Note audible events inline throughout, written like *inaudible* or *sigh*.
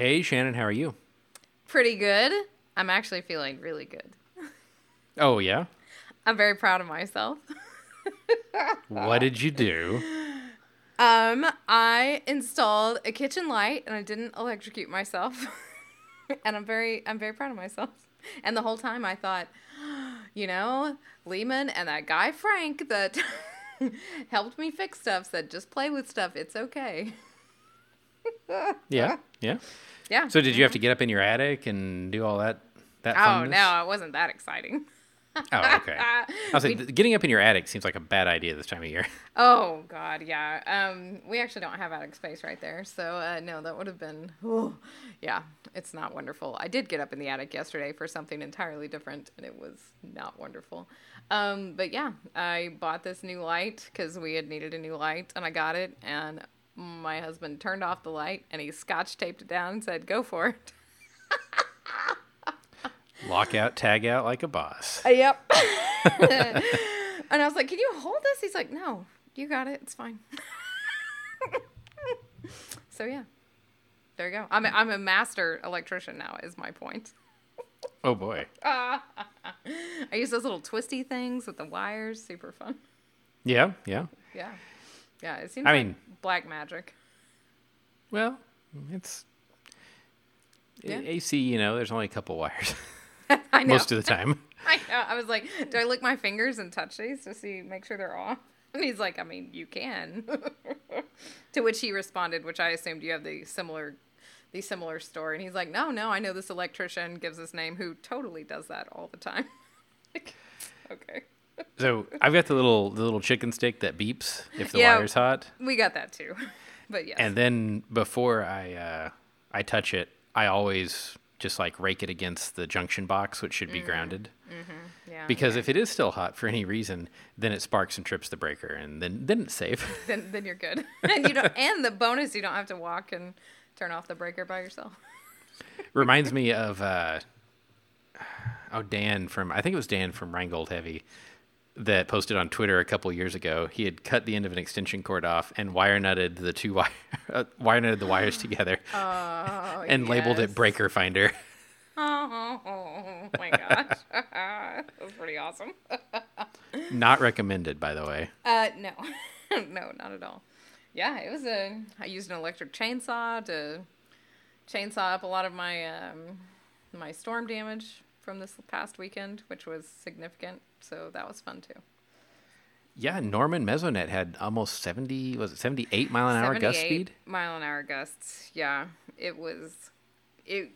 Hey, Shannon, how are you? Pretty good. I'm actually feeling really good. Oh, yeah? I'm very proud of myself. *laughs* What did you do? Um, I installed a kitchen light and I didn't electrocute myself. *laughs* and I'm very I'm very proud of myself. And the whole time I thought, *gasps* you know, Lehman and that guy Frank that *laughs* helped me fix stuff said just play with stuff. It's okay. Yeah, yeah. Yeah. So, did you have to get up in your attic and do all that? That Oh funness? no, it wasn't that exciting. Oh, okay. *laughs* I was like, getting up in your attic seems like a bad idea this time of year. *laughs* Oh God, yeah. Um, we actually don't have attic space right there, so uh, no, that would have been. Oh, yeah, it's not wonderful. I did get up in the attic yesterday for something entirely different, and it was not wonderful. Um, but yeah, I bought this new light because we had needed a new light, and I got it. And my husband turned off the light, and he scotch taped it down and said, "Go for it." Lock out, tag out like a boss. Uh, yep. *laughs* and I was like, "Can you hold this?" He's like, "No, you got it. It's fine." *laughs* so yeah, there you go. I'm a, I'm a master electrician now. Is my point. Oh, boy. *laughs* I use those little twisty things with the wires. Super fun. Yeah, yeah. Yeah, yeah. It seems I like mean- black magic. Well, it's. Yeah. AC, you know, there's only a couple wires *laughs* *laughs* I know. most of the time. *laughs* I know. I was like, do I lick my fingers and touch these to see, make sure they're off? And he's like, I mean, you can. to which he responded, which I assumed you have the similar, the similar story. And he's like, no, no, I know this electrician gives his name who totally does that all the time. Like, okay, So, I've got the little the little chicken stick that beeps if the Yeah. wire's hot. we got that too. *laughs* But yes, And then before I uh, I touch it, I always just like rake it against the junction box, which should be grounded. yeah, Because if it is still hot for any reason, then it sparks and trips the breaker, and then then it's safe. *laughs* then then you're good. *laughs* and you don't. And the bonus, you don't have to walk and turn off the breaker by yourself. Reminds me of uh, oh Dan from I think it was Dan from Rheingold Heavy that posted on Twitter a couple years ago. He had cut the end of an extension cord off and wire nutted the two wire *laughs* uh, wire nutted the wires *gasps* together Oh, and labeled it breaker finder. *laughs* Oh, my gosh, *laughs* that was pretty awesome. Not recommended, by the way. Uh, no, no, not at all. Yeah, it was a. I used an electric chainsaw to chainsaw up a lot of my um, my storm damage from this past weekend, which was significant. So that was fun too. Yeah, Norman Mesonet had almost 70, was it 78 mile an hour gust speed? Mile an hour gusts. Yeah, it was. It.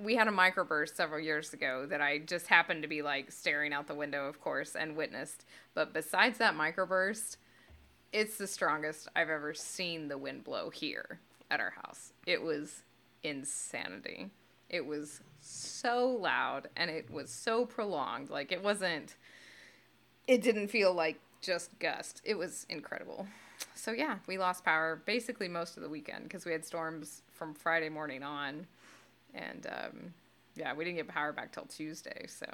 We had a microburst several years ago that I just happened to be like staring out the window, of course, and witnessed. But besides that microburst, it's the strongest I've ever seen the wind blow here at our house. It was insanity. It was so loud and it was so prolonged. Like it wasn't it didn't feel like just gust. It was incredible. So yeah, we lost power basically most of the weekend because we had storms from Friday morning on, and um, yeah, we didn't get power back till Tuesday. So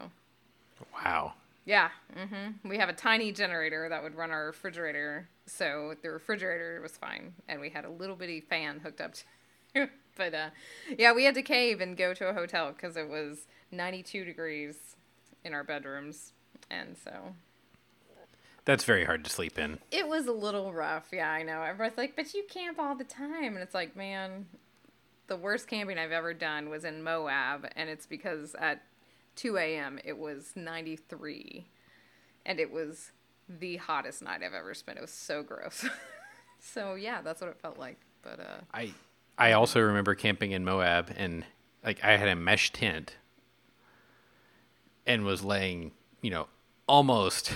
Wow. yeah, hmm we have a tiny generator that would run our refrigerator, so the refrigerator was fine, and we had a little bitty fan hooked up. to *laughs* But uh, yeah, we had to cave and go to a hotel because it was 92 degrees in our bedrooms, and so That's very hard to sleep in. It was a little rough. Yeah, I know. Everybody's like, but you camp all the time. And it's like, man, the worst camping I've ever done was in Moab. And it's because at 2 a.m. it was 93. And it was the hottest night I've ever spent. It was so gross. *laughs* so, yeah, that's what it felt like. But, uh, I I also remember camping in Moab and like I had a mesh tent and was laying, you know, almost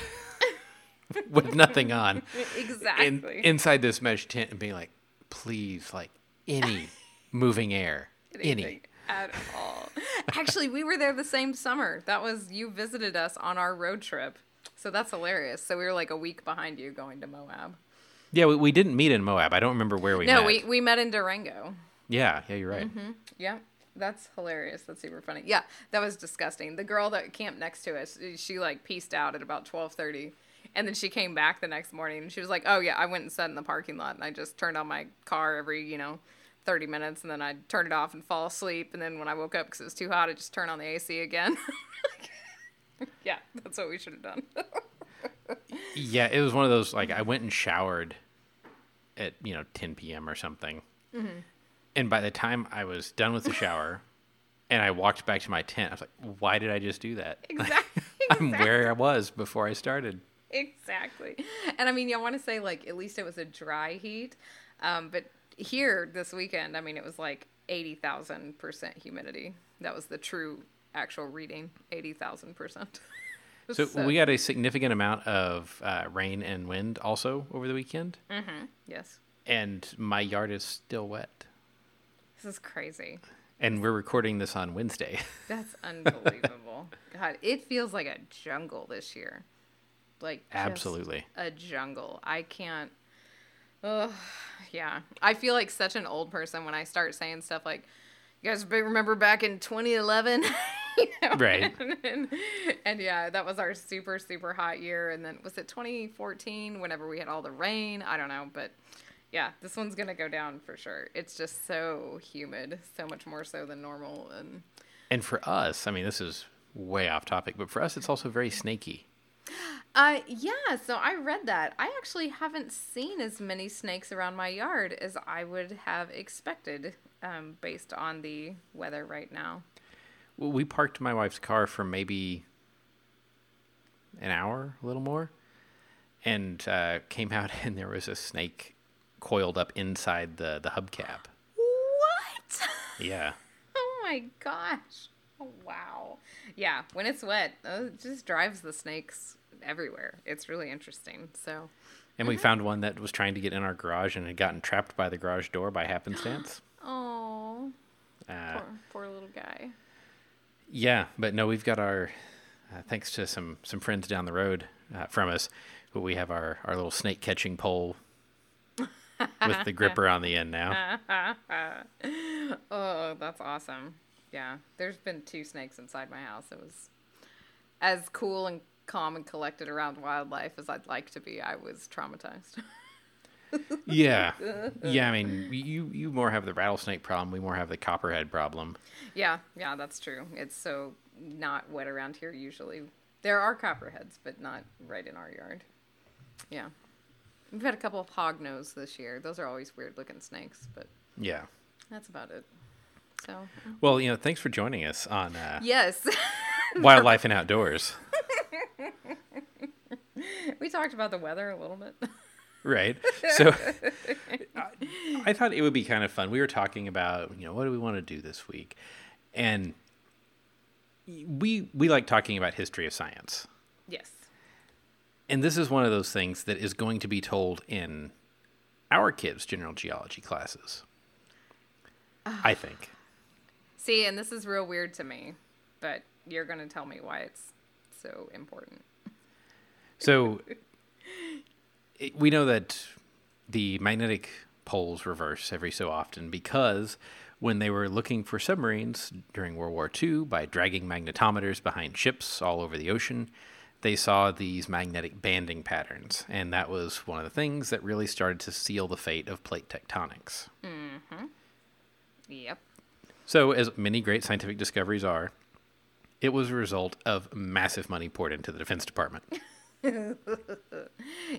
*laughs* with nothing on in, exactly. inside this mesh tent and being like, please, like any *laughs* moving air, any. At all. Actually, we were there the same summer. That was you visited us on our road trip. So that's hilarious. So we were like a week behind you going to Moab. Yeah, we, we didn't meet in Moab. I don't remember where we no, met. we we met in Durango. Yeah, yeah, you're right. Mm-hmm. Yeah, that's hilarious. That's super funny. Yeah, that was disgusting. The girl that camped next to us, eh, she like pieced out at about twelve thirty, and then she came back the next morning and she was like, "Oh yeah, I went and sat in the parking lot and I just turned on my car every you know 30 minutes and then I'd turn it off and fall asleep. And then when I woke up because it was too hot, I'd just turn on the AC again. *laughs* yeah, that's what we should have done. *laughs* Yeah, it was one of those like I went and showered at you know 10 p.m. or something, and by the time I was done with the shower, and I walked back to my tent, I was like, "Why did I just do that? *laughs* exactly. I'm where I was before I started." exactly. And I mean, I want to say like at least it was a dry heat, um, but here this weekend, I mean, it was like eighty thousand percent humidity. That was the true actual reading, eighty thousand percent. *laughs* *laughs* So, we got a significant amount of uh, rain and wind also over the weekend, yes, and my yard is still wet. this is crazy. And we're recording this on Wednesday. *laughs* That's unbelievable. God, it feels like a jungle this year. Like Absolutely. a jungle. I can't. Ugh, yeah. I feel like such an old person when I start saying stuff like, "You guys remember back in 2011?" *laughs* You know? Right. *laughs* And, and, and yeah, that was our super super hot year. And then was it 2014? Whenever we had all the rain, I don't know, but yeah, this one's gonna go down for sure. It's just so humid, so much more so than normal, and And for us, I mean, this is way off topic, but for us, it's also very snaky. Uh, yeah, so I read that. I actually haven't seen as many snakes around my yard as I would have expected, um, based on the weather right now. We parked my wife's car for maybe an hour, a little more, and uh, came out, *laughs* and there was a snake coiled up inside the the hubcap. What? Yeah, *laughs* oh my gosh. Oh, wow. Yeah, when it's wet, uh, it just drives the snakes everywhere. It's really interesting. So, and we found one that was trying to get in our garage and had gotten trapped by the garage door by happenstance. *gasps* oh, Uh, poor, poor little guy. Yeah, but no, we've got our uh, thanks to some some friends down the road uh, from us, we have our our little snake catching pole with the gripper on the end now. *laughs* Oh, that's awesome. Yeah, there's been two snakes inside my house. It was as cool and calm and collected around wildlife as I'd like to be. I was traumatized. *laughs* Yeah, *laughs* yeah. I mean, you you more have the rattlesnake problem. We more have the copperhead problem. yeah, yeah, that's true. It's so not wet around here usually. There are copperheads, but not right in our yard. Yeah. We've had a couple of hognose this year. Those are always weird looking snakes, but Yeah. that's about it. So, Well, you know, thanks for joining us on uh, yes. *laughs* wildlife and outdoors. *laughs* we talked about the weather a little bit. Right. So I, *laughs* I thought it would be kind of fun. We were talking about, you know, what do we want to do this week? And we we like talking about history of science. yes. And this is one of those things that is going to be told in our kids' general geology classes. I ah. think. See, and this is real weird to me, but you're going to tell me why it's so important. So *laughs* it, we know that the magnetic poles reverse every so often because when they were looking for submarines during World War II by dragging magnetometers behind ships all over the ocean, they saw these magnetic banding patterns. And that was one of the things that really started to seal the fate of plate tectonics. Mhm. Yep. So, as many great scientific discoveries are, it was a result of massive money poured into the Defense Department. *laughs* *laughs*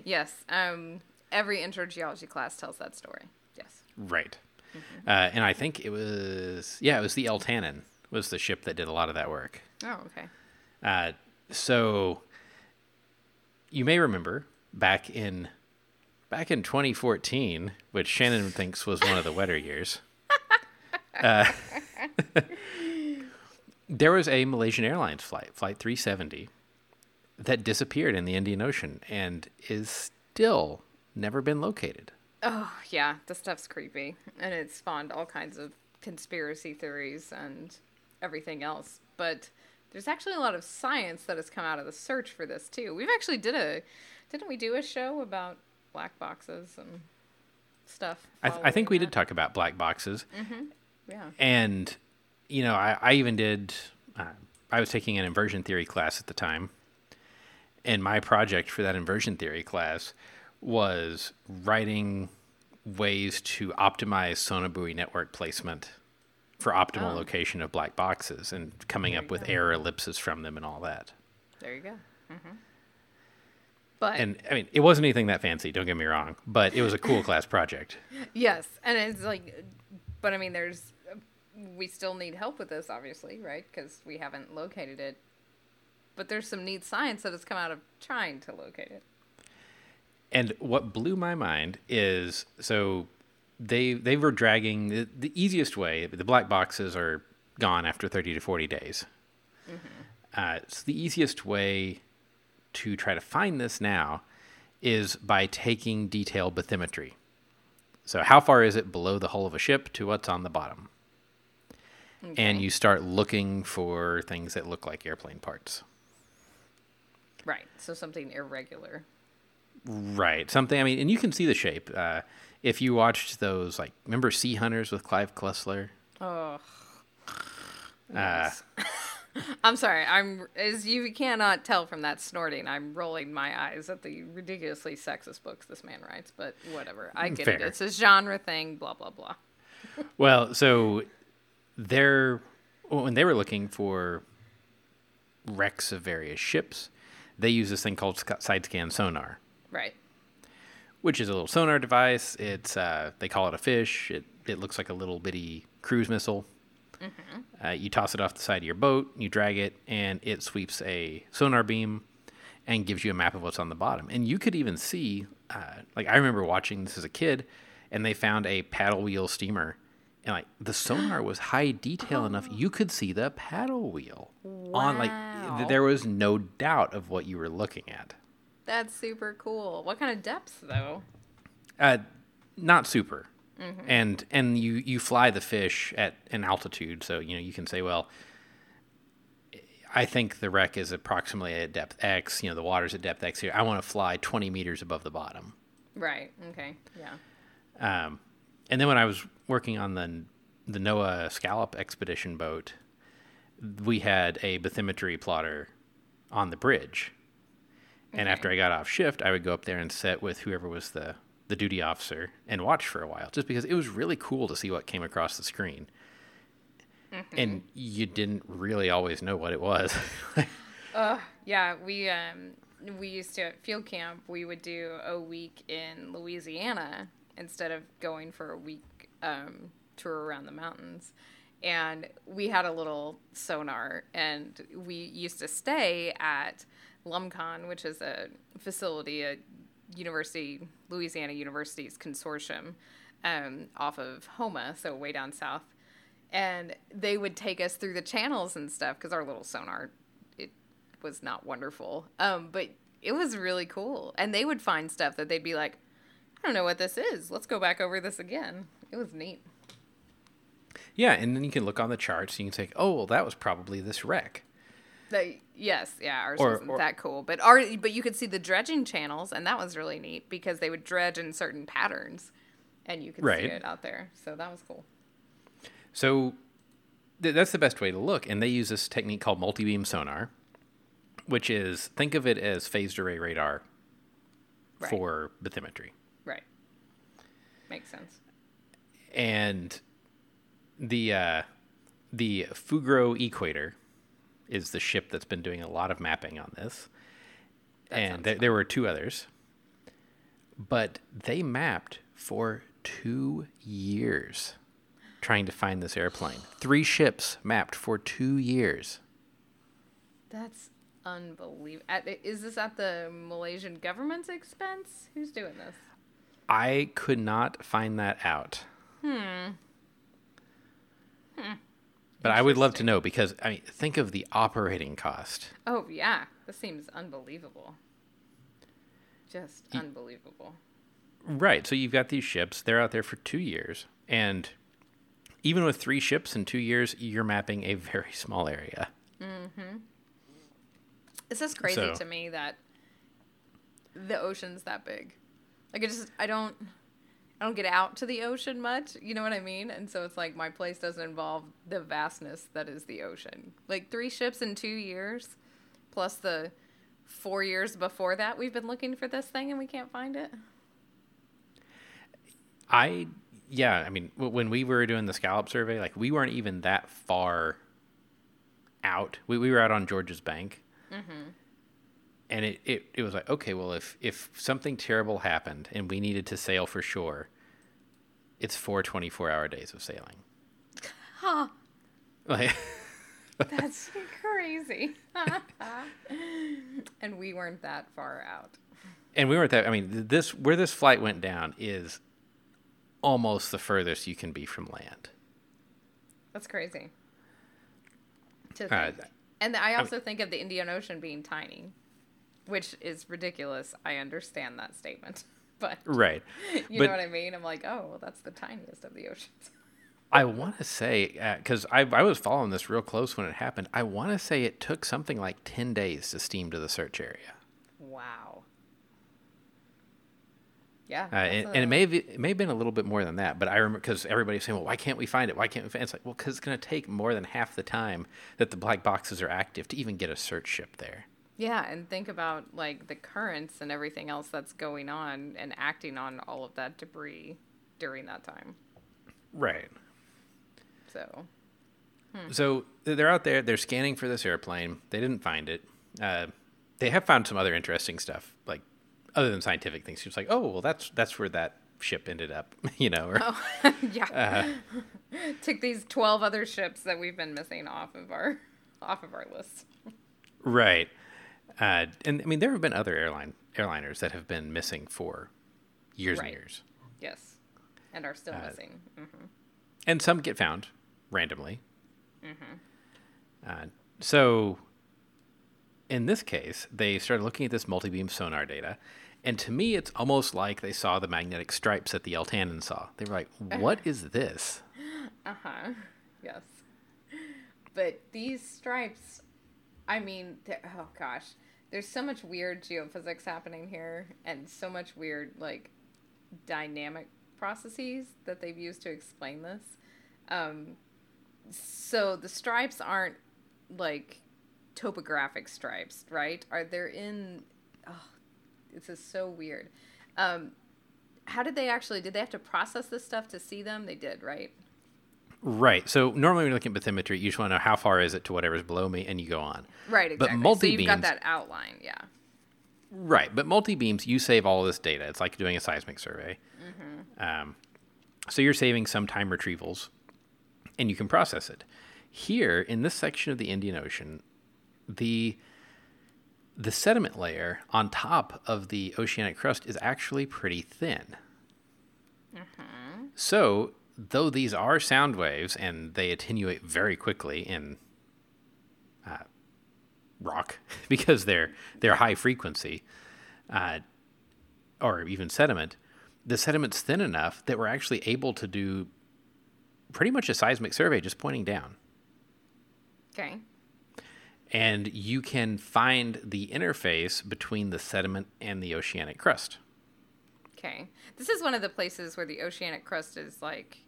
Yes. Um, every intro geology class tells that story. Yes. Right. Uh, and I think it was, yeah, it was the Eltanin was the ship that did a lot of that work. Oh, okay. Uh, so you may remember back in back in 2014, which Shannon thinks was one of the wetter years. *laughs* Uh, *laughs* there was a Malaysian Airlines flight, Flight 370, that disappeared in the Indian Ocean and is still never been located. Oh, yeah. The stuff's creepy. And it's spawned all kinds of conspiracy theories and everything else. But there's actually a lot of science that has come out of the search for this, too. We've actually did a, didn't we do a show about black boxes and stuff? I, th- I think we did talk about black boxes. that? Yeah. And, you know, I, I even did, uh, I was taking an inversion theory class at the time. And my project for that inversion theory class was writing ways to optimize sonobuoy network placement for optimal Oh. location of black boxes and coming There up with go. error ellipses from them and all that. There you go. Mm-hmm. But And I mean, it wasn't anything that fancy. Don't get me wrong, but it was a cool class project. *laughs* yes, and it's like, but I mean, there's we still need help with this, obviously, right? Because we haven't located it. But there's some neat science that has come out of trying to locate it. And what blew my mind is so they they were dragging the, the easiest way. The black boxes are gone after thirty to forty days. Uh, so the easiest way to try to find this now is by taking detailed bathymetry. So how far is it below the hull of a ship to what's on the bottom? And you start looking for things that look like airplane parts. Right, so something irregular. Right. Something. I mean, and you can see the shape. Uh, if you watched those, like, remember Sea Hunters with Clive Cussler? Oh. Uh, Yes. *laughs* I'm sorry. I'm as you cannot tell from that snorting. I'm rolling my eyes at the ridiculously sexist books this man writes, but whatever. I get it. It's a genre thing. Blah blah blah. *laughs* Well, so they're when they were looking for wrecks of various ships, they use this thing called side scan sonar, Right. which is a little sonar device. It's uh, they call it a fish. It it looks like a little bitty cruise missile. Uh, you toss it off the side of your boat, you drag it, and it sweeps a sonar beam and gives you a map of what's on the bottom. And you could even see, uh, like I remember watching this as a kid, and they found a paddle wheel steamer, and like the sonar was high detail enough *gasps* you could see the paddle wheel wow. on like th- there was no doubt of what you were looking at. That's super cool. What kind of depths though? Uh, not super. And and you you fly the fish at an altitude, so you know you can say, well, I think the wreck is approximately at depth X. You know, the water's at depth X here. I want to fly 20 meters above the bottom. Right. Okay. Yeah. Um, and then when I was working on the the NOAA Scallop expedition boat, we had a bathymetry plotter on the bridge. And Okay. after I got off shift, I would go up there and sit with whoever was the the duty officer and watch for a while, just because it was really cool to see what came across the screen. And you didn't really always know what it was. *laughs* Yeah, we um we used to at field camp we would do a week in Louisiana instead of going for a week um, tour around the mountains. And we had a little sonar and we used to stay at LUMCON, which is a facility, a university, Louisiana University's consortium um, off of Houma, so way down south. And they would take us through the channels and stuff because our little sonar it was not wonderful. Um, but it was really cool. And they would find stuff that they'd be like, I don't know what this is. Let's go back over this again. It was neat. yeah, and then you can look on the charts and you can say, oh, well, that was probably this wreck. They, yes, yeah, ours Or- wasn't or- that cool, but our but you could see the dredging channels, and that was really neat because they would dredge in certain patterns, and you could Right. see it out there. So that was cool. So th- that's the best way to look. And they use this technique called multi-beam sonar, which is think of it as phased array radar Right. for bathymetry. Right. Makes sense. And the uh, the Fugro Equator is the ship that's been doing a lot of mapping on this. That and there, there were two others. But they mapped for two years trying to find this airplane. Three ships mapped for two years. That's unbelievable. Is this at the Malaysian government's expense? Who's doing this? I could not find that out. Hmm. But I would love to know because I mean, think of the operating cost. Oh yeah, this seems unbelievable. Just unbelievable. Right. So you've got these ships. They're out there for two years, and even with three ships in two years, you're mapping a very small area. Mm hmm. It's just crazy So- to me that the ocean's that big. Like I just I don't I don't get out to the ocean much, you know what I mean? And so it's like my place doesn't involve the vastness that is the ocean. Like three ships in 2 years plus the 4 years before that we've been looking for this thing and we can't find it. I yeah, I mean, when we were doing the scallop survey, like we weren't even that far out. We we were out on Georges Bank, mm-hmm. And it, it it was like okay, well if if something terrible happened and we needed to sail for shore, it's four 24 hour days of sailing. Huh. Like *laughs* That's crazy. *laughs* and we weren't that far out. and we weren't that. I mean, this where this flight went down is almost the furthest you can be from land. That's crazy. To Uh, think. and I also think of the Indian Ocean being tiny, which is ridiculous. I understand that statement. *laughs* But Right. *laughs* you but know what I mean? I'm like, oh, well, that's the tiniest of the oceans. *laughs* I want to say because I I was following this real close when it happened. I want to say it took something like ten days to steam to the search area, Wow. Yeah. uh, and, a- and it may have, it may have been a little bit more than that. But I remember because everybody's saying, "Well, why can't we find it? Why can't we?" Find it? It's like, well, because it's going to take more than half the time that the black boxes are active to even get a search ship there. Yeah, and think about like the currents and everything else that's going on and acting on all of that debris during that time. Right. So, So they're out there. They're scanning for this airplane. They didn't find it. Uh, they have found some other interesting stuff, like other than scientific things. It's like, oh, well, that's that's where that ship ended up, *laughs* you know. Or, *laughs* yeah. *laughs* Took these 12 other ships that we've been missing off of our off of our list. Right. Uh, and I mean, there have been other airline airliners that have been missing for years Right. and years, Yes. And are still missing. hmm and some get found randomly. Uh, so, in this case, they started looking at this multi-beam sonar data, and to me, it's almost like they saw the magnetic stripes that the Eltanin saw. They were like, *laughs* "What is this?" Uh-huh. Yes. But these stripes, I mean, oh gosh, there's so much weird geophysics happening here and so much weird like dynamic processes that they've used to explain this. Um, so the stripes aren't like topographic stripes, right? Are they're in oh, this is so weird. Um, how did they actually did they have to process this stuff to see them? They did, right? Right. So normally when you're looking at bathymetry, you just want to know how far is it to whatever's below me, and you go on. Right, Exactly. But exactly. so you've got that outline, yeah. Right, but multi beams, you save all this data. It's like doing a seismic survey. Mm-hmm. Um, so you're saving some time retrievals, and you can process it. Here in this section of the Indian Ocean, the the sediment layer on top of the oceanic crust is actually pretty thin. So, though these are sound waves and they attenuate very quickly in uh, rock *laughs* because they're they're high frequency, uh, or even sediment, the sediment's thin enough that we're actually able to do pretty much a seismic survey just pointing down. Okay. And you can find the interface between the sediment and the oceanic crust. Okay. This is one of the places where the oceanic crust is like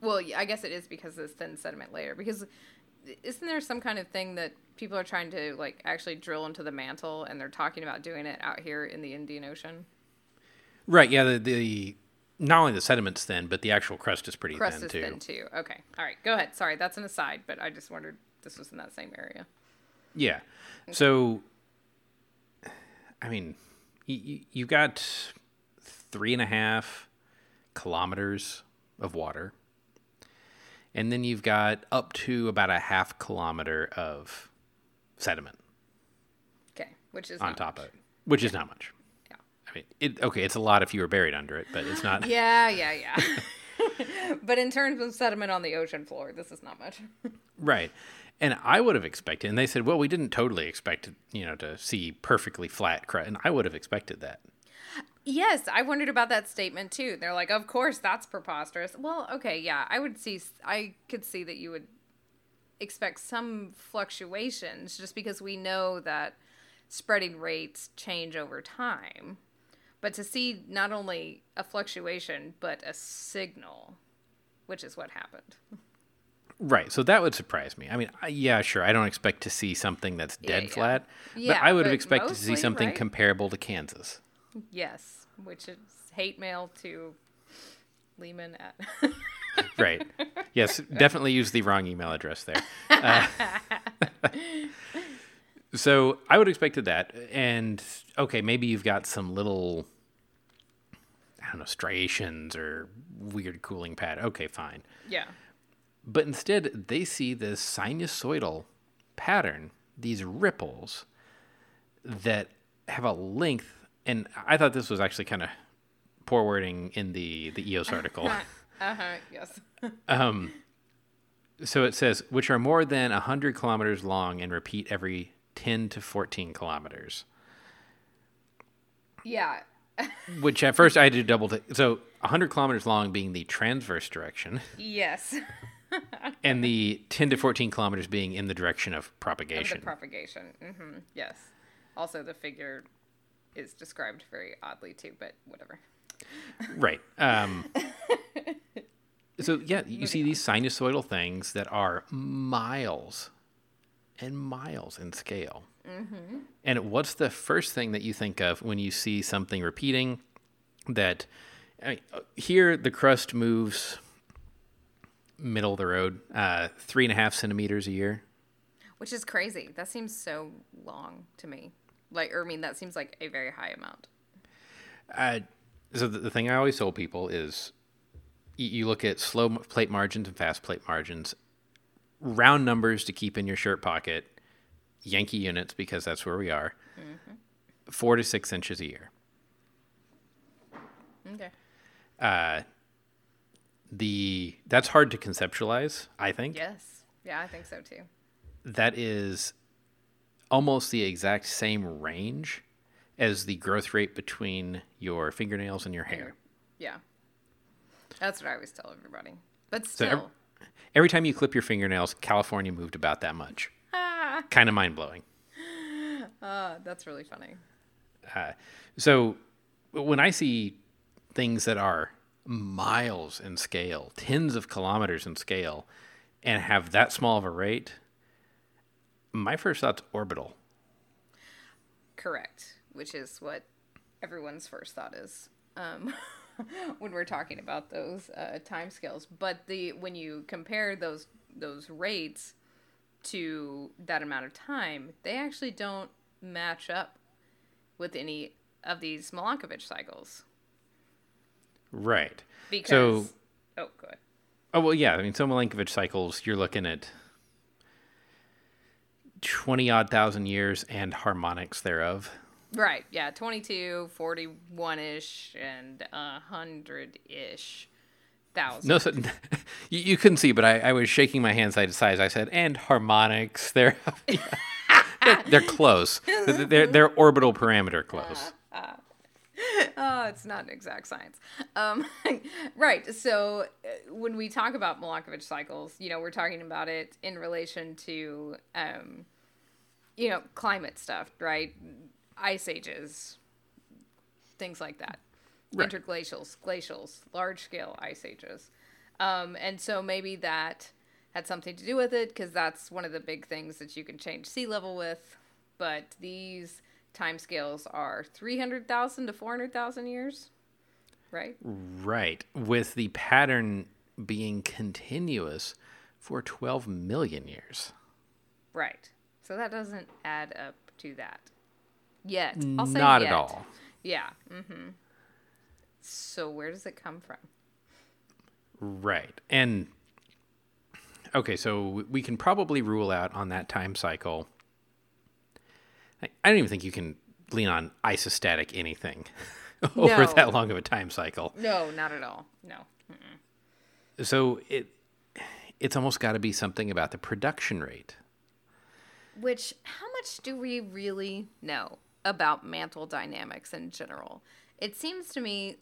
well, I guess it is because of this thin sediment layer because isn't there some kind of thing that people are trying to like actually drill into the mantle and they're talking about doing it out here in the Indian Ocean? Right. Yeah. The, the not only the sediment's thin, but the actual crust is pretty Crust thin is too. thin too. Okay. All right. Go ahead. Sorry, that's an aside, but I just wondered this was in that same area. Yeah. So, I mean, you, you, you've got three and a half kilometers of water, and then you've got up to about a half kilometer of sediment Okay. Which is on not top much. of it, which is not much. Yeah. I mean, it, okay, it's a lot if you were buried under it, but it's not. *laughs* Yeah, yeah, yeah. *laughs* but in terms of sediment on the ocean floor, this is not much. *laughs* Right. And I would have expected, and they said, well, we didn't totally expect, you know, to see perfectly flat crust. And I would have expected that. Yes, I wondered about that statement too. They're like, "Of course, that's preposterous." Well, okay, yeah, I would see I could see that you would expect some fluctuations just because we know that spreading rates change over time. But to see not only a fluctuation but a signal, which is what happened. Right. So that would surprise me. I mean, I- yeah, sure. I don't expect to see something that's dead yeah. flat, Yeah, but I would have but expected to see something right? comparable to Kansas. Yes, which is hate mail to Lehman at. *laughs* right. Yes, definitely use the wrong email address there. Uh, *laughs* so I would expected that, and okay, maybe you've got some little, I don't know, striations or weird cooling pad. Okay, fine. yeah. But instead, they see this sinusoidal pattern, these ripples that have a length. And I thought this was actually kind of poor wording in the, the EOS article. *laughs* Uh huh. Yes. *laughs* um, so it says, which are more than 100 kilometers long and repeat every 10 to 14 kilometers. Yeah. *laughs* Which at first I had to double take. So 100 kilometers long being the transverse direction, Yes. and the 10 to 14 kilometers being in the direction of Of the propagation. propagation. hmm Yes. Also, the figure is described very oddly too, but whatever. Right. Um, *laughs* so yeah, you see these sinusoidal things that are miles and miles in scale. And what's the first thing that you think of when you see something repeating? That I mean, uh, here the crust moves middle of the road, uh, three and a half centimeters a year. Which is crazy. That seems so long to me. Like, or I mean, that seems like a very high amount. Uh, so the, the thing I always told people is, you, you look at slow plate margins and fast plate margins, round numbers to keep in your shirt pocket, Yankee units because that's where we are, four to six inches a year. Okay. Uh, the that's hard to conceptualize. I think Yes. Yeah, I think so too. that is almost the exact same range as the growth rate between your fingernails and your hair. Yeah. That's what I always tell everybody. But still. ev- every time you clip your fingernails, California moved about that much. kind of mind blowing. uh, that's really funny. So when I see things that are miles in scale, tens of kilometers in scale, and have that small of a rate, my first thought's orbital. Correct. Which is what everyone's first thought is um, *laughs* when we're talking about those uh, time scales. But the when you compare those those rates to that amount of time, they actually don't match up with any of these Milankovitch cycles. Right. Because So, oh, good. oh well, yeah. I mean, so Milankovitch cycles, you're looking at twenty odd thousand years and harmonics thereof. Right. Yeah. 22, 41 ish, and a 100 ish thousand. No, so, *laughs* you, you couldn't see, but I, I was shaking my hand side to side. as I said, and harmonics. They're *laughs* they're, they're close. They're, they're, they're orbital parameter close. Uh, uh, *laughs* Oh, it's not an exact science. Um, *laughs* right. So uh, when we talk about Milankovitch cycles, you know, we're talking about it in relation to, um, you know, climate stuff, right? Ice ages, things like that. Right. Interglacials, glacials, large scale ice ages. Um, and so maybe that had something to do with it because that's one of the big things that you can change sea level with. But these timescales are 300,000 to 400,000 years, right? Right. With the pattern being continuous for 12 million years. Right. So that doesn't add up to that yet. I'll say Not yet. at all. Yeah. Mm-hmm. So where does it come from? Right. And okay, so we can probably rule out on that time cycle. I I don't even think you can lean on isostatic anything *laughs* over No. that long of a time cycle. No, not at all. No. So it it's almost got to be something about the production rate. Which, how much do we really know about mantle dynamics in general? It seems to me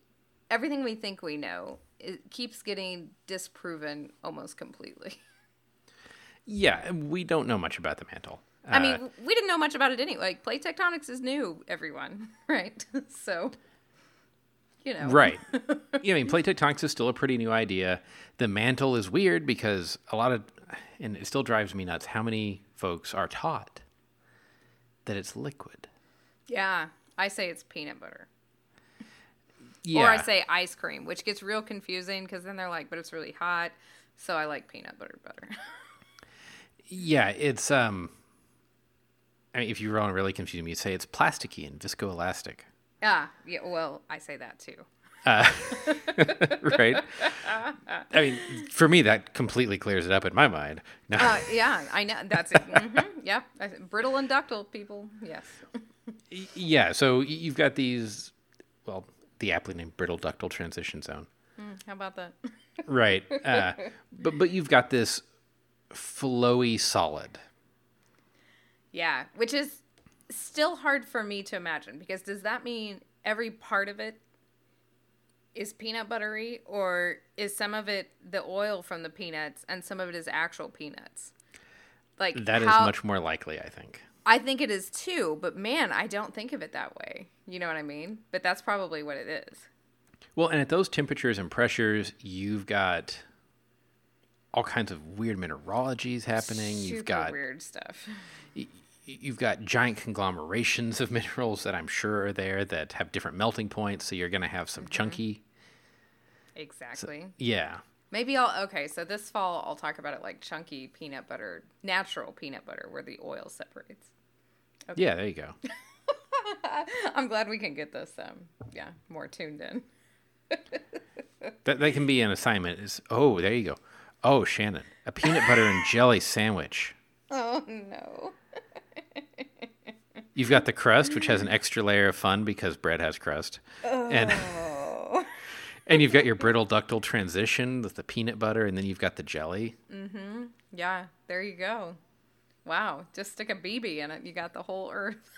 everything we think we know it keeps getting disproven almost completely. *laughs* Yeah, we don't know much about the mantle. I Uh, mean, we didn't know much about it anyway. Like, plate tectonics is new, everyone, *laughs* right? *laughs* so, you know. Right. *laughs* yeah, I mean, plate tectonics is still a pretty new idea. The mantle is weird because a lot of, and it still drives me nuts, how many folks are taught that it's liquid. Yeah, I say it's peanut butter. Yeah. Or I say ice cream, which gets real confusing because then they're like, but it's really hot. So I like peanut butter better. Yeah, it's um. I mean, if you want to really confuse me, you say it's plasticky and viscoelastic, ah, yeah. Well, I say that too. *laughs* right? I mean, for me, that completely clears it up in my mind. No, Uh, yeah, I know. That's it. *laughs* hmm Yeah. Brittle and ductile people. Yes. yeah. So you've got these, well, the aptly named brittle ductile transition zone, How about that? right? Uh, but but you've got this flowy solid. Yeah, which is still hard for me to imagine because does that mean every part of it is peanut buttery or is some of it the oil from the peanuts and some of it is actual peanuts? Like That is how- much more likely, I think. I think it is too, but man, I don't think of it that way. You know what I mean? But that's probably what it is. Well, and at those temperatures and pressures, you've got all kinds of weird mineralogies happening. Super you've got weird stuff. You've got giant conglomerations of *laughs* minerals that I'm sure are there that have different melting points. So you're going to have some chunky. Exactly. Yeah. Maybe I'll okay. So this fall I'll talk about it like chunky peanut butter, natural peanut butter, where the oil separates. Yeah, there you go. *laughs* I'm glad we can get this. Um, yeah, more tuned in. *laughs* That, that can be an assignment. Is oh, there you go. Oh, Shannon, a peanut butter and jelly sandwich. Oh no. You've got the crust, which has an extra layer of fun because bread has crust, and Oh. *laughs* and you've got your brittle ductile transition with the peanut butter, and then you've got the jelly. Mm-hmm. Yeah, there you go. Wow, just stick a BB in it, you got the whole earth.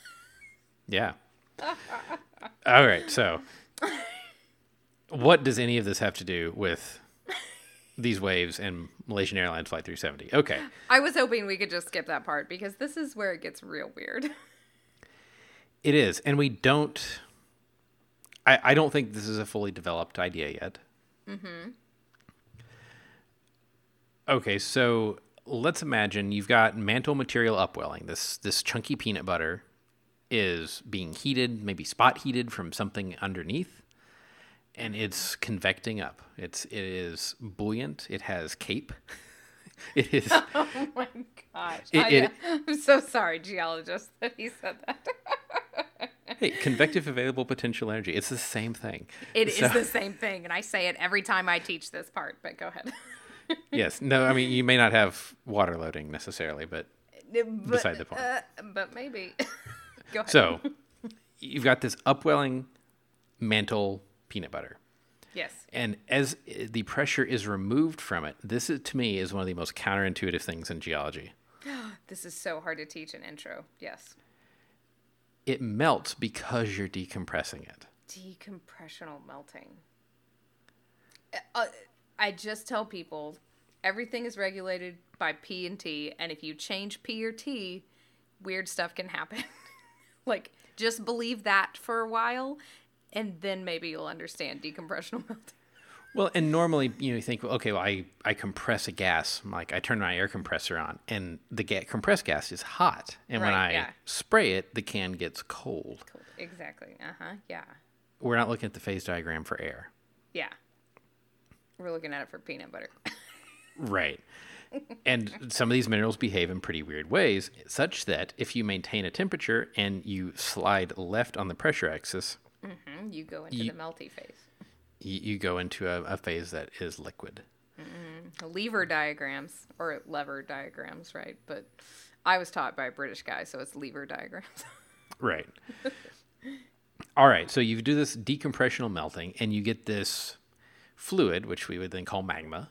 Yeah. *laughs* All right. So, what does any of this have to do with these waves and Malaysian Airlines Flight 370? Okay. I was hoping we could just skip that part because this is where it gets real weird. It is. And we don't, I, I don't think this is a fully developed idea yet. Mm-hmm. Okay. So, let's imagine you've got mantle material upwelling. This, this chunky peanut butter is being heated, maybe spot heated from something underneath. And it's convecting up. It's it is buoyant. It has CAPE. *laughs* it is *laughs* oh my gosh. It- I, it- I'm so sorry, geologist, that he said that. *laughs* hey, convective available potential energy. It's the same thing. It is So- the same thing, and I say it every time I teach this part, but go ahead. yes. No, I mean you may not have water loading necessarily, but But, Beside the point. Uh, but maybe. go ahead. so you've got this upwelling mantle peanut butter. yes. And as the pressure is removed from it, this is, to me is one of the most counterintuitive things in geology. *gasps* This is so hard to teach an intro. Yes. It melts because you're decompressing it. Decompressional melting. Uh, I just tell people everything is regulated by P and T, and if you change P or T, weird stuff can happen. *laughs* like, just believe that for a while, and then maybe you'll understand decompressional *laughs* melting. Well, and normally you know you think, okay, well, I, I compress a gas, I'm like I turn my air compressor on, and the ga- compressed gas is hot, and when I yeah. spray it, the can gets cold. Cool. Exactly. Uh huh. Yeah. We're not looking at the phase diagram for air, Yeah. We're looking at it for peanut butter. *laughs* right? and some of these minerals behave in pretty weird ways, such that if you maintain a temperature and you slide left on the pressure axis, Mhm, you go into Ye- the melty phase. you, you go into a, a phase that is liquid. lever diagrams or lever diagrams, right? But I was taught by a British guy, so it's lever diagrams. *laughs* Right. All right. So you do this decompressional melting, and you get this fluid, which we would then call magma.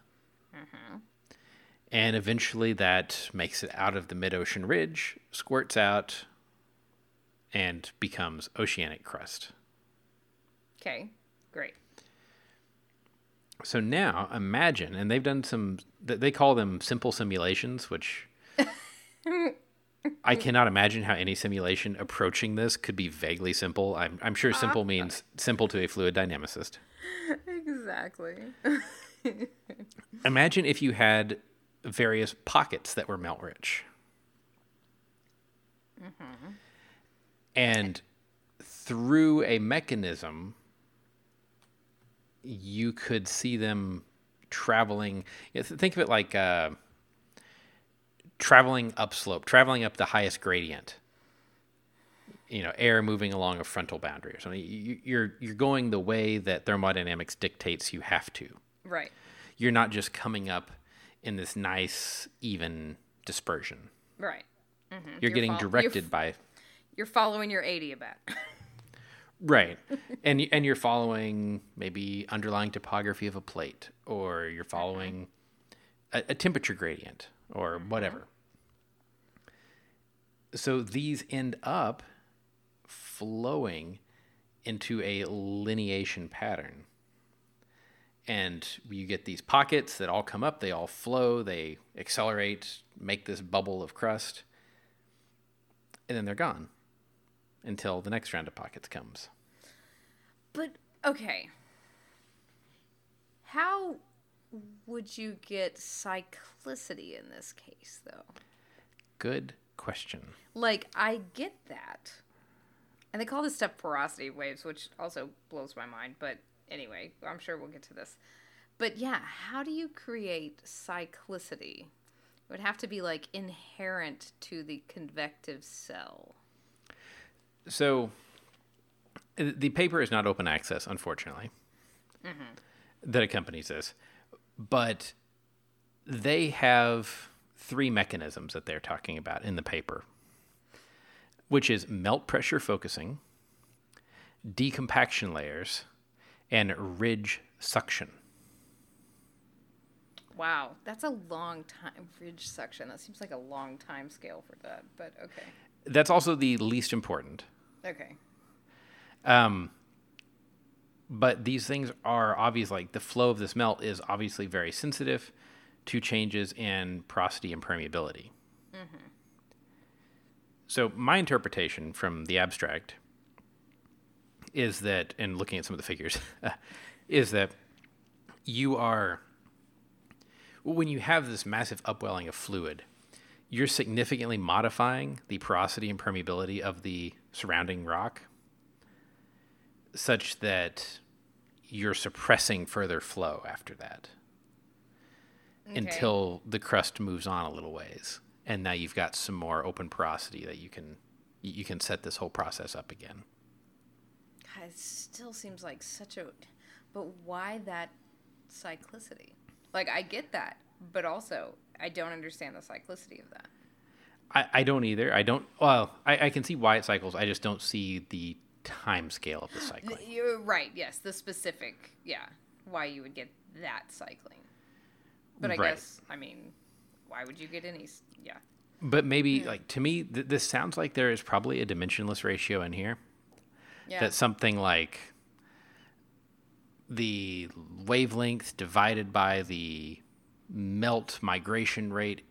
And eventually that makes it out of the mid ocean ridge, squirts out, and becomes oceanic crust. Okay, great. So now imagine, and they've done some, they call them simple simulations, which *laughs* I cannot imagine how any simulation approaching this could be vaguely simple. I'm, I'm sure simple uh, means *laughs* simple to a fluid dynamicist. Exactly. *laughs* Imagine if you had various pockets that were melt rich. Mm-hmm. And through a mechanism you could see them traveling. Think of it like uh, traveling upslope, traveling up the highest gradient. You know, air moving along a frontal boundary or something. You, you're you're going the way that thermodynamics dictates you have to. Right. You're not just coming up in this nice even dispersion. Right. You're, You're getting you're directed f- by You're following your adiabat. *laughs* Right. *laughs* and and you're following maybe underlying topography of a plate or you're uh-huh. following a, a temperature gradient or uh-huh. whatever. So these end up flowing into a lineation pattern. And you get these pockets that all come up, they all flow, they accelerate, make this bubble of crust, and then they're gone until the next round of pockets comes. But okay. How would you get cyclicity in this case though? Good question. Like I get that. And they call this stuff porosity waves, which also blows my mind, but anyway, I'm sure we'll get to this. But yeah, how do you create cyclicity? It would have to be like inherent to the convective cell. So the paper is not open access, unfortunately, mm-hmm. that accompanies this. But they have three mechanisms that they're talking about in the paper, which is melt pressure focusing, decompaction layers, and ridge suction. Wow, that's a long time ridge suction. That seems like a long time scale for that, but okay. That's also the least important. Okay. Um, but these things are obvious. Like the flow of this melt is obviously very sensitive to changes in porosity and permeability. So my interpretation from the abstract is that, and looking at some of the figures, *laughs* is that you are when you have this massive upwelling of fluid, you're significantly modifying the porosity and permeability of the surrounding rock such that you're suppressing further flow after that until the crust moves on a little ways and now you've got some more open porosity that you can you can set this whole process up again God, it still seems like such a. But why that cyclicity? Like, I get that, but also, I don't understand the cyclicity of that. I, I don't either i don't well I, I can see why it cycles i just don't see the time scale of the cycling You're right, yes, the specific, yeah, why you would get that cycling. But I Right. guess, I mean, why would you get any. Yeah. but maybe like to me th- this sounds like there is probably a dimensionless ratio in here Yeah. that's something like the wavelength divided by the melt migration rate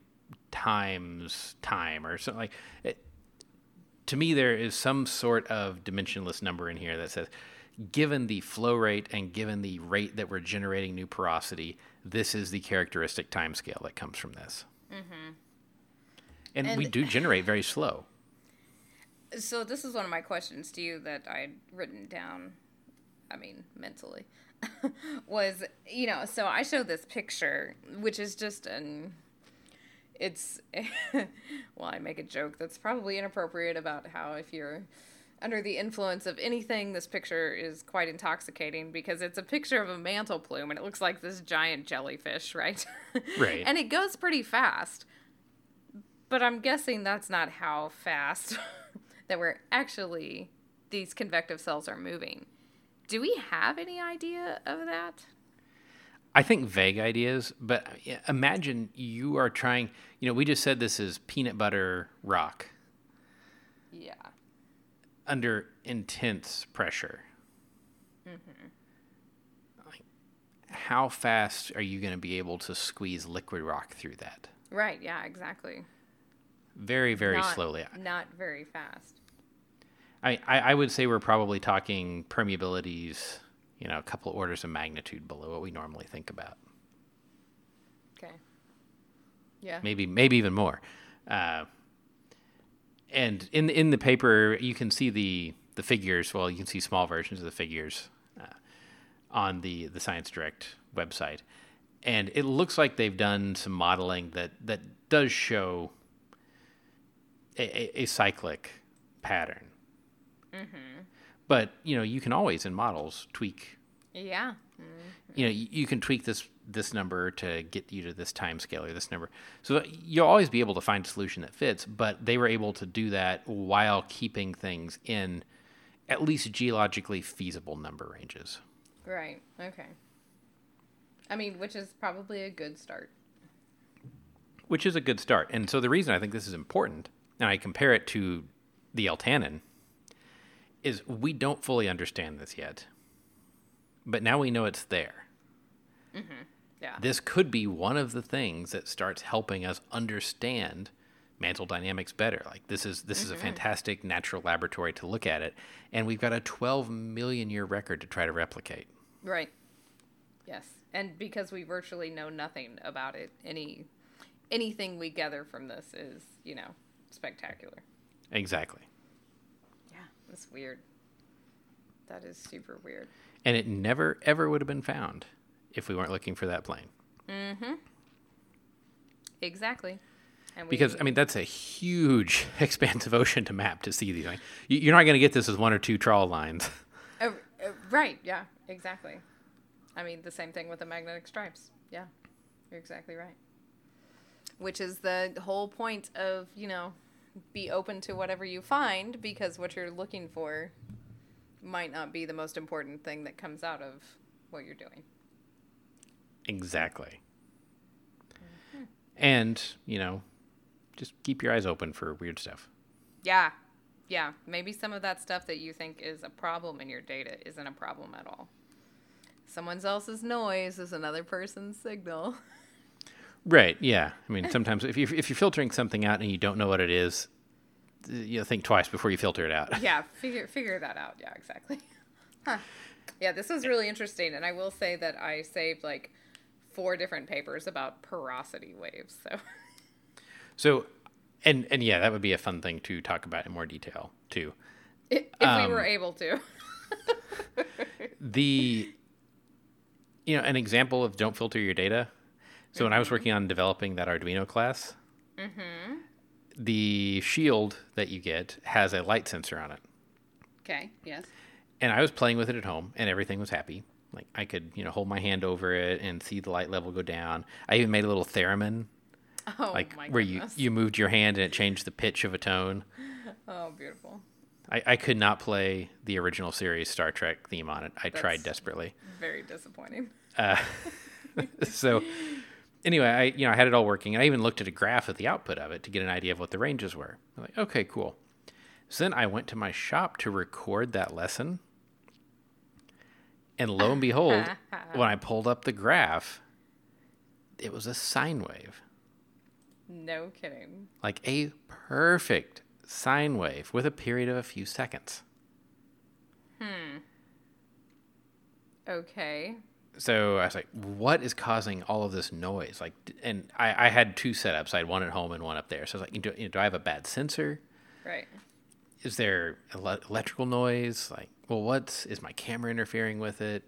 times time or something like it, to me there is some sort of dimensionless number in here that says given the flow rate and given the rate that we're generating new porosity this is the characteristic time scale that comes from this mm-hmm. and, we do generate very slow So this is one of my questions to you that I'd written down. I mean, mentally, *laughs* was you know. So I showed this picture, which is just an. It's *laughs* well, I make a joke that's probably inappropriate about how if you're under the influence of anything, this picture is quite intoxicating because it's a picture of a mantle plume and it looks like this giant jellyfish, right? *laughs* Right. and it goes pretty fast. But I'm guessing that's not how fast *laughs* that we're actually these convective cells are moving. Do we have any idea of that? I think vague ideas, but imagine you are trying, you know, we just said this is peanut butter rock Yeah. under intense pressure. Mm-hmm. Like, how fast are you going to be able to squeeze liquid rock through that? Right, yeah, exactly. Very, very not, slowly. Not very fast. I, I, I would say we're probably talking permeabilities, you know, a couple orders of magnitude below what we normally think about. Okay. Yeah. maybe maybe even more. Uh, and in in the paper, you can see the the figures. Well, you can see small versions of the figures uh, on the the Science Direct website, and it looks like they've done some modeling that that does show a, a, a cyclic pattern. But you know, you can always in models tweak. Yeah. You know, you, you can tweak this this number to get you to this time scale or this number. So you'll always be able to find a solution that fits. But they were able to do that while keeping things in at least geologically feasible number ranges. Right. Okay. I mean, which is probably a good start. which is a good start. And so the reason I think this is important, and I compare it to the Eltanin, is we don't fully understand this yet. But now we know it's there. Mm-hmm. Yeah. This could be one of the things that starts helping us understand mantle dynamics better. Like this is this is a mm-hmm. fantastic natural laboratory to look at it, and we've got a 12 million year record to try to replicate. Right. Yes. And because we virtually know nothing about it, any anything we gather from this is, you know, spectacular. Exactly. Yeah. That's weird. That is super weird. And it never ever would have been found if we weren't looking for that plane. Exactly. And we, Because I mean that's a huge *laughs* expanse of ocean to map to see these. Like, you're not going to get this with one or two trawl lines. Oh, *laughs* uh, right. Yeah. Exactly. I mean, the same thing with the magnetic stripes. Yeah. You're exactly right. Which is the whole point of, you know, be open to whatever you find because what you're looking for might not be the most important thing that comes out of what you're doing. Exactly. And you know, just keep your eyes open for weird stuff. Yeah. Yeah. Maybe some of that stuff that you think is a problem in your data isn't a problem at all. Someone else's noise is another person's signal. Right? Yeah. I mean, sometimes if you if you're filtering something out and you don't know what it is, you know, think twice before you filter it out. *laughs* yeah, figure figure that out. Yeah, exactly. *laughs* Huh. Yeah, this was really interesting, and I will say that I saved like four different papers about porosity waves. So. So, and and yeah, that would be a fun thing to talk about in more detail too. if, if Um, we were able to, the you know an example of don't filter your data. So when i was working on developing that arduino class the shield that you get has a light sensor on it. Okay, yes, and i was playing with it at home and everything was happy like i could you know hold my hand over it and see the light level go down i even made a little theremin oh like my where you you moved your hand and it changed the pitch of a tone oh beautiful, I, I could not play the original series Star Trek theme on it. I tried desperately. very disappointing. Uh, *laughs* so anyway, I you know I had it all working, and I even looked at a graph of the output of it to get an idea of what the ranges were. I'm like, okay, cool. So then I went to my shop to record that lesson, and lo and behold, *laughs* when I pulled up the graph, it was a sine wave, No kidding. like a perfect sine wave with a period of a few seconds. Hmm. Okay, so I was like, "What is causing all of this noise?" Like, and I, I had two setups. I had one at home and one up there. So I was like, "Do, you know, do I have a bad sensor? right. Is there ele- electrical noise? Like, well, what's is my camera interfering with it?"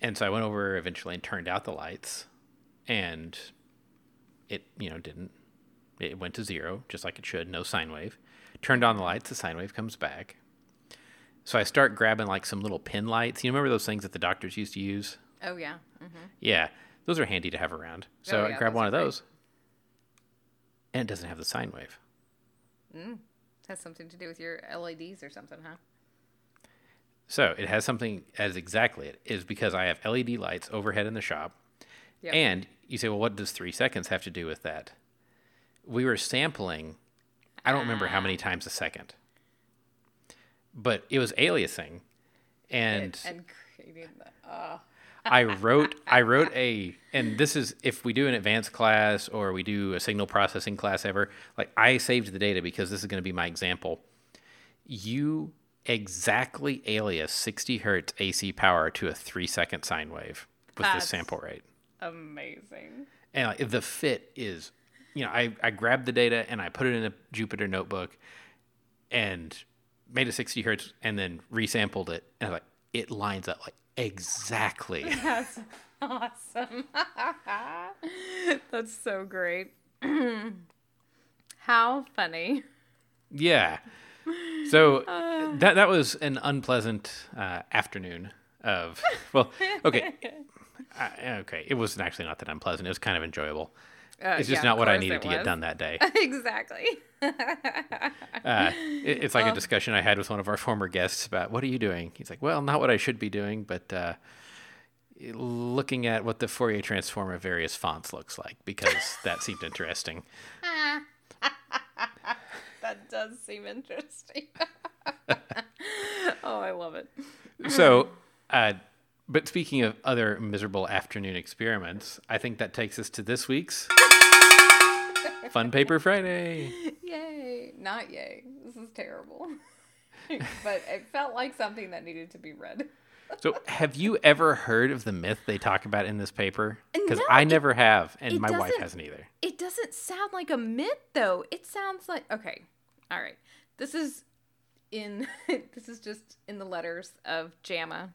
And so I went over eventually and turned out the lights, and it you know didn't. It went to zero, just like it should. No sine wave. Turned on the lights. The sine wave comes back. So I start grabbing like some little pin lights. You remember those things that the doctors used to use? Oh yeah. hmm Yeah, those are handy to have around. So Oh, I grab one of great. those, and it doesn't have the sine wave. Has something to do with your LEDs or something, huh? So it has something as exactly it is because I have LED lights overhead in the shop. Yep. And you say, well, what does three seconds have to do with that? We were sampling, I don't remember how many times a second, but it was aliasing, and and creating the. Uh, I wrote I wrote a and this is if we do an advanced class or we do a signal processing class ever, like I saved the data because this is going to be my example. You exactly alias 60 hertz AC power to a 3 second sine wave with That's- this sample rate. amazing. And like, the fit is you know, I I grabbed the data and I put it in a Jupyter notebook and made a 60 hertz and then resampled it and I was like it lines up like exactly. *laughs* That's awesome. *laughs* That's so great. *clears throat* How funny. Yeah. So that that was an unpleasant uh, afternoon of well, okay, *laughs* uh, okay. It was actually not that unpleasant. It was kind of enjoyable. Uh, It's just yeah, not what I needed to get done that day. *laughs* exactly. *laughs* Uh, it- it's like a discussion I had with one of our former guests about what are you doing. He's like, well, not what I should be doing, but uh, looking at what the Fourier transform of various fonts looks like because *laughs* that seemed interesting. That does seem interesting. oh, I love it. So, uh, but speaking of other miserable afternoon experiments, I think that takes us to this week's Fun Paper Friday. Yay. Not yay. This is terrible. *laughs* but it felt like something that needed to be read. So, have you ever heard of the myth they talk about in this paper? Because No, I it- never have, and my wife hasn't either. It doesn't sound like a myth though. It sounds like okay. All right. This is in *laughs* this is just in the letters of JAMA.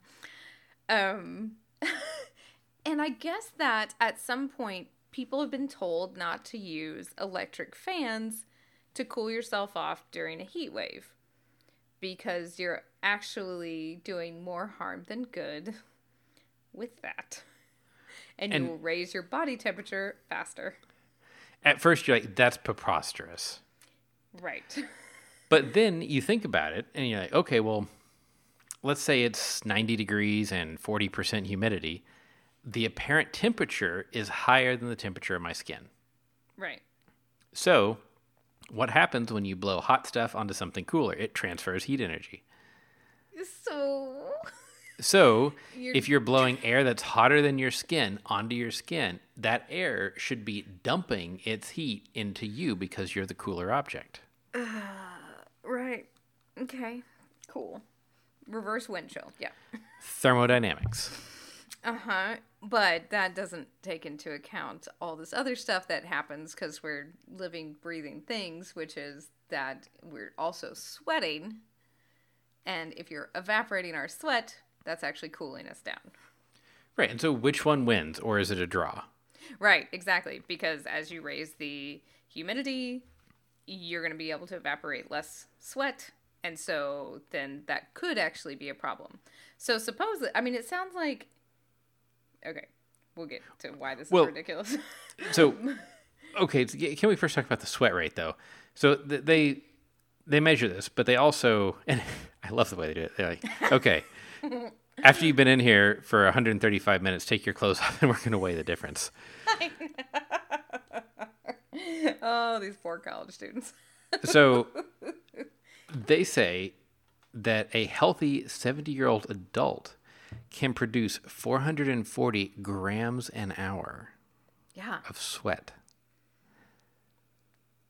Um *laughs* and I guess that at some point people have been told not to use electric fans to cool yourself off during a heat wave because you're actually doing more harm than good with that. And, And- you will raise your body temperature faster. At first, you're like, that's preposterous. Right. *laughs* But then you think about it, and you're like, okay, well, let's say it's 90 degrees and 40% humidity. The apparent temperature is higher than the temperature of my skin. Right. So, what happens when you blow hot stuff onto something cooler? It transfers heat energy. So *laughs* So, You're- if you're blowing *laughs* air that's hotter than your skin onto your skin, that air should be dumping its heat into you because you're the cooler object. Right. Okay. Cool. Reverse wind chill. Yeah. *laughs* Thermodynamics. Uh huh. But that doesn't take into account all this other stuff that happens because we're living, breathing things, which is that we're also sweating. And if you're evaporating our sweat, that's actually cooling us down. Right. And so, which one wins, or is it a draw? Right, exactly. Because as you raise the humidity, you're going to be able to evaporate less sweat. And so then that could actually be a problem. So, suppose, I mean, it sounds like. Okay, we'll get to why this Well- is ridiculous. *laughs* So, *laughs* okay, can we first talk about the sweat rate though? So th- they they measure this, but they also *laughs* and I love the way they do it. They're like, okay, after you've been in here for 135 minutes, take your clothes off, and we're going to weigh the difference. oh, these poor college students. So they say that a healthy 70 year old adult can produce 440 grams an hour Yeah. of sweat.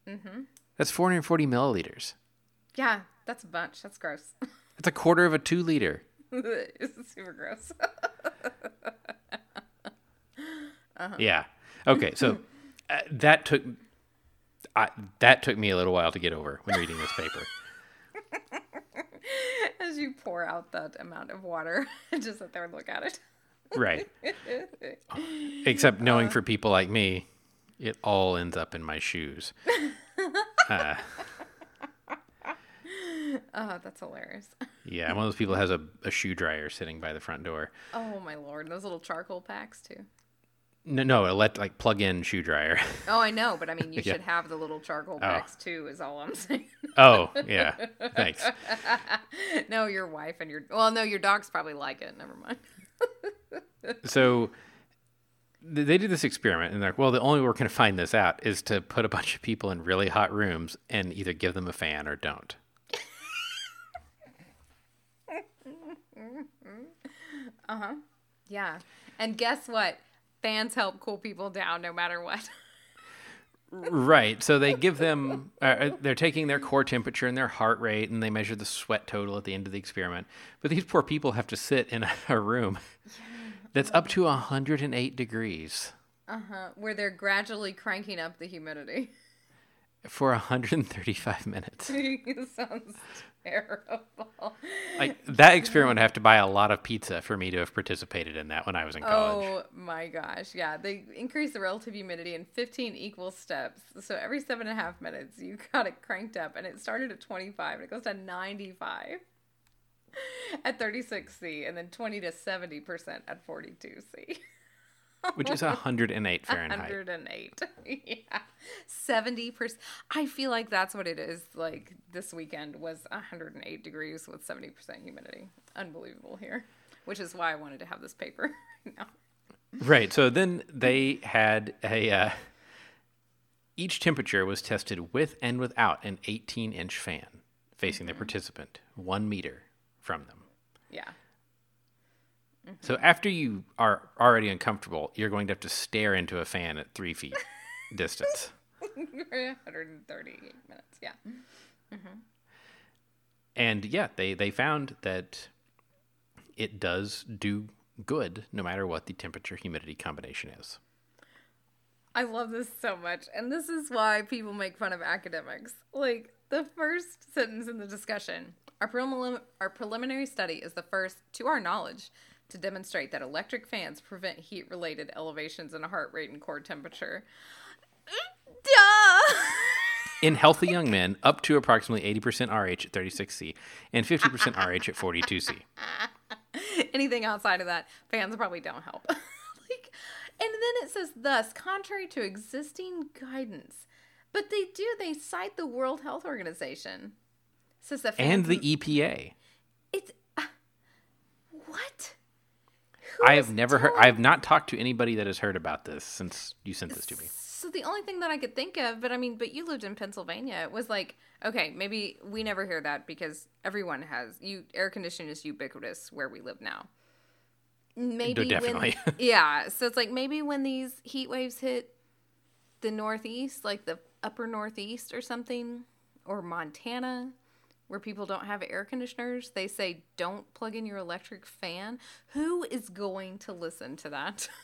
Mm-hmm. That's 440 milliliters. Yeah, that's a bunch. That's gross. *laughs* That's a quarter of a two liter. it's *laughs* super gross. *laughs* Yeah. Okay. So uh, that took I, that took me a little while to get over when reading this paper. As you pour out that amount of water, *laughs* just sit there and look at it. Right. *laughs* Except knowing for uh. people like me, it all ends up in my shoes. *laughs* Uh. Oh, that's hilarious. Yeah, I'm one of those people that has a, a shoe dryer sitting by the front door. Oh my lord, those little charcoal packs too. No, no, let like plug in shoe dryer. *laughs* Oh, I know, but I mean, you Yeah. should have the little charcoal packs too. Is all I'm *laughs* saying. oh, yeah. Thanks. *laughs* no, your wife and your well, no, your dogs probably like it. Never mind. So they did this experiment and they're like, well, the only way we're going to find this out is to put a bunch of people in really hot rooms and either give them a fan or don't. uh huh. Yeah, and guess what? Fans help cool people down no matter what. Right. So they give them, uh, they're taking their core temperature and their heart rate, and they measure the sweat total at the end of the experiment. But these poor people have to sit in a, *laughs* a room that's up to 108 degrees. Uh huh. Where they're gradually cranking up the humidity. For 135 minutes. *laughs* it sounds terrible. Like that experiment would have to buy a lot of pizza for me to have participated in that when I was in college. Oh my gosh. Yeah. They increase the relative humidity in 15 equal steps. So every seven and a half minutes, you got it cranked up and it started at 25 and it goes to 95 at 36C and then 20 to 70% at 42C. *laughs* Which is 108 *laughs* Fahrenheit. 108. *laughs* yeah. 70%. I feel like that's what it is. Like this weekend was 108 degrees with 70% humidity. Unbelievable here. Which is why I wanted to have this paper *laughs* right now. Right. So then they had a. Uh, each temperature was tested with and without an 18 inch fan facing the participant, one meter from them. Yeah. So after you are already uncomfortable, you're going to have to stare into a fan at three feet *laughs* distance. 138 *laughs* minutes. Yeah. Mm-hmm. And yeah, they, they found that it does do good no matter what the temperature humidity combination is. I love this so much. And this is why people make fun of academics. Like the first sentence in the discussion our, prelim- our preliminary study is the first, to our knowledge, to demonstrate that electric fans prevent heat related elevations in heart rate and core temperature. Duh! In healthy young men, up to approximately 80% RH at 36C and 50% *laughs* RH at 42C. Anything outside of that, fans probably don't help. *laughs* like, and then it says, thus, contrary to existing guidance. But they do, they cite the World Health Organization. Says that And the EPA. It's. Uh, what? Who I have never heard, I have not talked to anybody that has heard about this since you sent this to me. So the only thing that I could think of, but I mean, but you lived in Pennsylvania, It was like, okay, maybe we never hear that because everyone has you air conditioning is ubiquitous where we live now. Maybe definitely. when *laughs* yeah, so it's like maybe when these heat waves hit the northeast, like the upper northeast or something, or Montana, where people don't have air conditioners, they say don't plug in your electric fan. Who is going to listen to that? *laughs*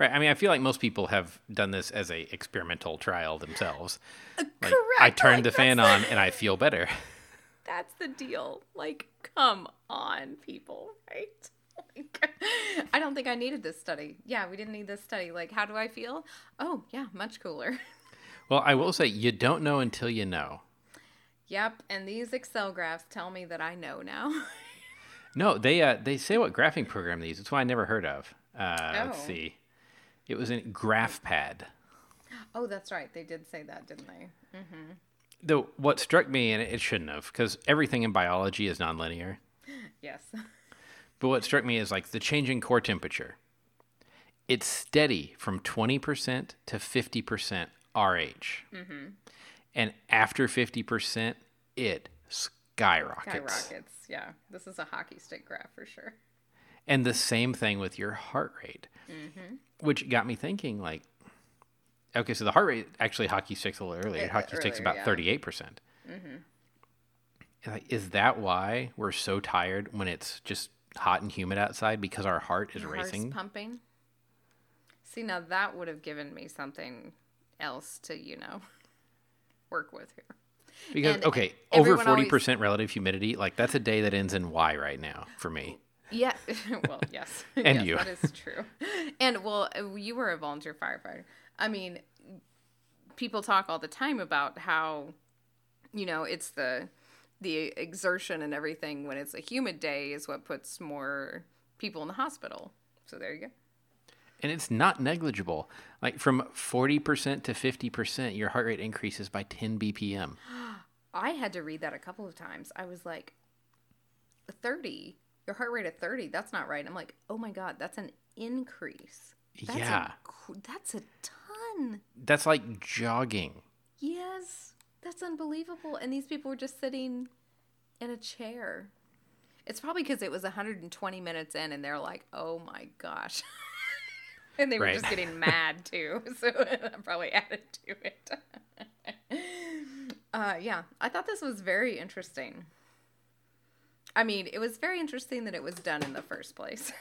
Right. I mean, I feel like most people have done this as a experimental trial themselves. Uh, like, Correct. I turned like, the fan on and I feel better. *laughs* That's the deal. Like, come on, people, right? Like, *laughs* I don't think I needed this study. Yeah, we didn't need this study. Like, how do I feel? Oh, yeah, much cooler. Well, I will say you don't know until you know. Yep, and these Excel graphs tell me that I know now. *laughs* No, they uh, they say what graphing program they use. It's one I never heard of. Uh, Let's Oh. see. It was in GraphPad. oh, that's right. They did say that, didn't they? Mm-hmm. Though what struck me, and it shouldn't have, because everything in biology is nonlinear. *gasps* Yes. But what struck me is like the changing core temperature. It's steady from 20% to 50% RH. And after 50%, it skyrockets. Skyrockets. Yeah. This is a hockey stick graph for sure. And the same thing with your heart rate, which got me thinking like, okay, so the heart rate actually hockey sticks a little earlier. Uh, hockey sticks about yeah. thirty-eight percent. Like, is that why we're so tired when it's just hot and humid outside because our heart is racing? pumping. See, now that would have given me something else to, you know, work with here. Because and okay, over forty percent relative humidity, like that's a day that ends in Y right now for me. Yeah. *laughs* well, yes. *laughs* And yes, you. That is true. And well, uh, you were a volunteer firefighter. I mean, people talk all the time about how, you know, it's the the exertion and everything when it's a humid day is what puts more people in the hospital. So there you go. And it's not negligible. Like from 40% to 50%, your heart rate increases by 10 BPM. *gasps* I had to read that a couple of times. I was like, 30, your heart rate at 30, that's not right. I'm like, oh my God, that's an increase. That's Yeah. A, that's a ton. That's like jogging. Yes, that's unbelievable. And these people were just sitting in a chair. It's probably because it was 120 minutes in, and they're like, "Oh my gosh," *laughs* *laughs* and they were Right. just *laughs* getting mad too. *laughs* So that probably added to it. uh, yeah, I thought this was very interesting. I mean, it was very interesting that it was done in the first place.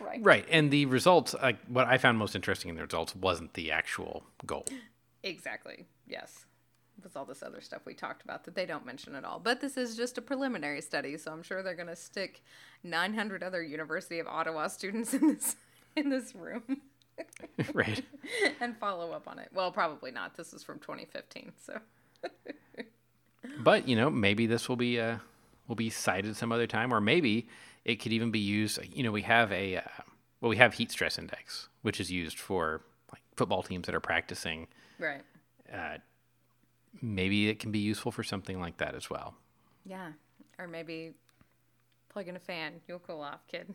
right. Right. And the results, like what I found most interesting in the results wasn't the actual goal. Exactly. Yes. With all this other stuff we talked about that they don't mention at all. But this is just a preliminary study, so I'm sure they're going to stick 900 other University of Ottawa students in this *laughs* in this room *laughs* right. *laughs* and follow up on it. Well, probably not. This is from 2015, so But you know, maybe this will be uh, will be cited some other time, or maybe it could even be used. You know, we have a uh, well, we have heat stress index, which is used for like football teams that are practicing. right. Uh, maybe it can be useful for something like that as well. Yeah. Or maybe plug in a fan. You'll cool off, kid.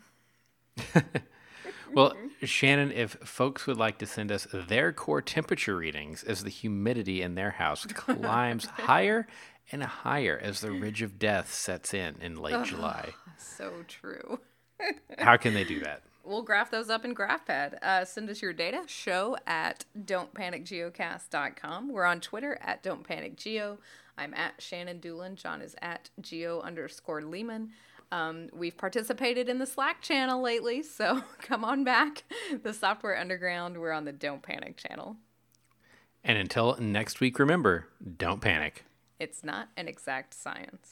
Well, *laughs* Shannon, if folks would like to send us their core temperature readings as the humidity in their house climbs *laughs* higher and higher as the ridge of death sets in in late July, So true. *laughs* how can they do that? We'll graph those up in GraphPad. Uh, send us your data. Show at don'tpanicgeocast.com. We're on Twitter at don'tpanicgeo. I'm at Shannon Dulin. John is at geo underscore Leeman. Um, we've participated in the Slack channel lately, so *laughs* come on back. The Software Underground. We're on the Don't Panic channel. And until next week, remember don't panic. It's not an exact science.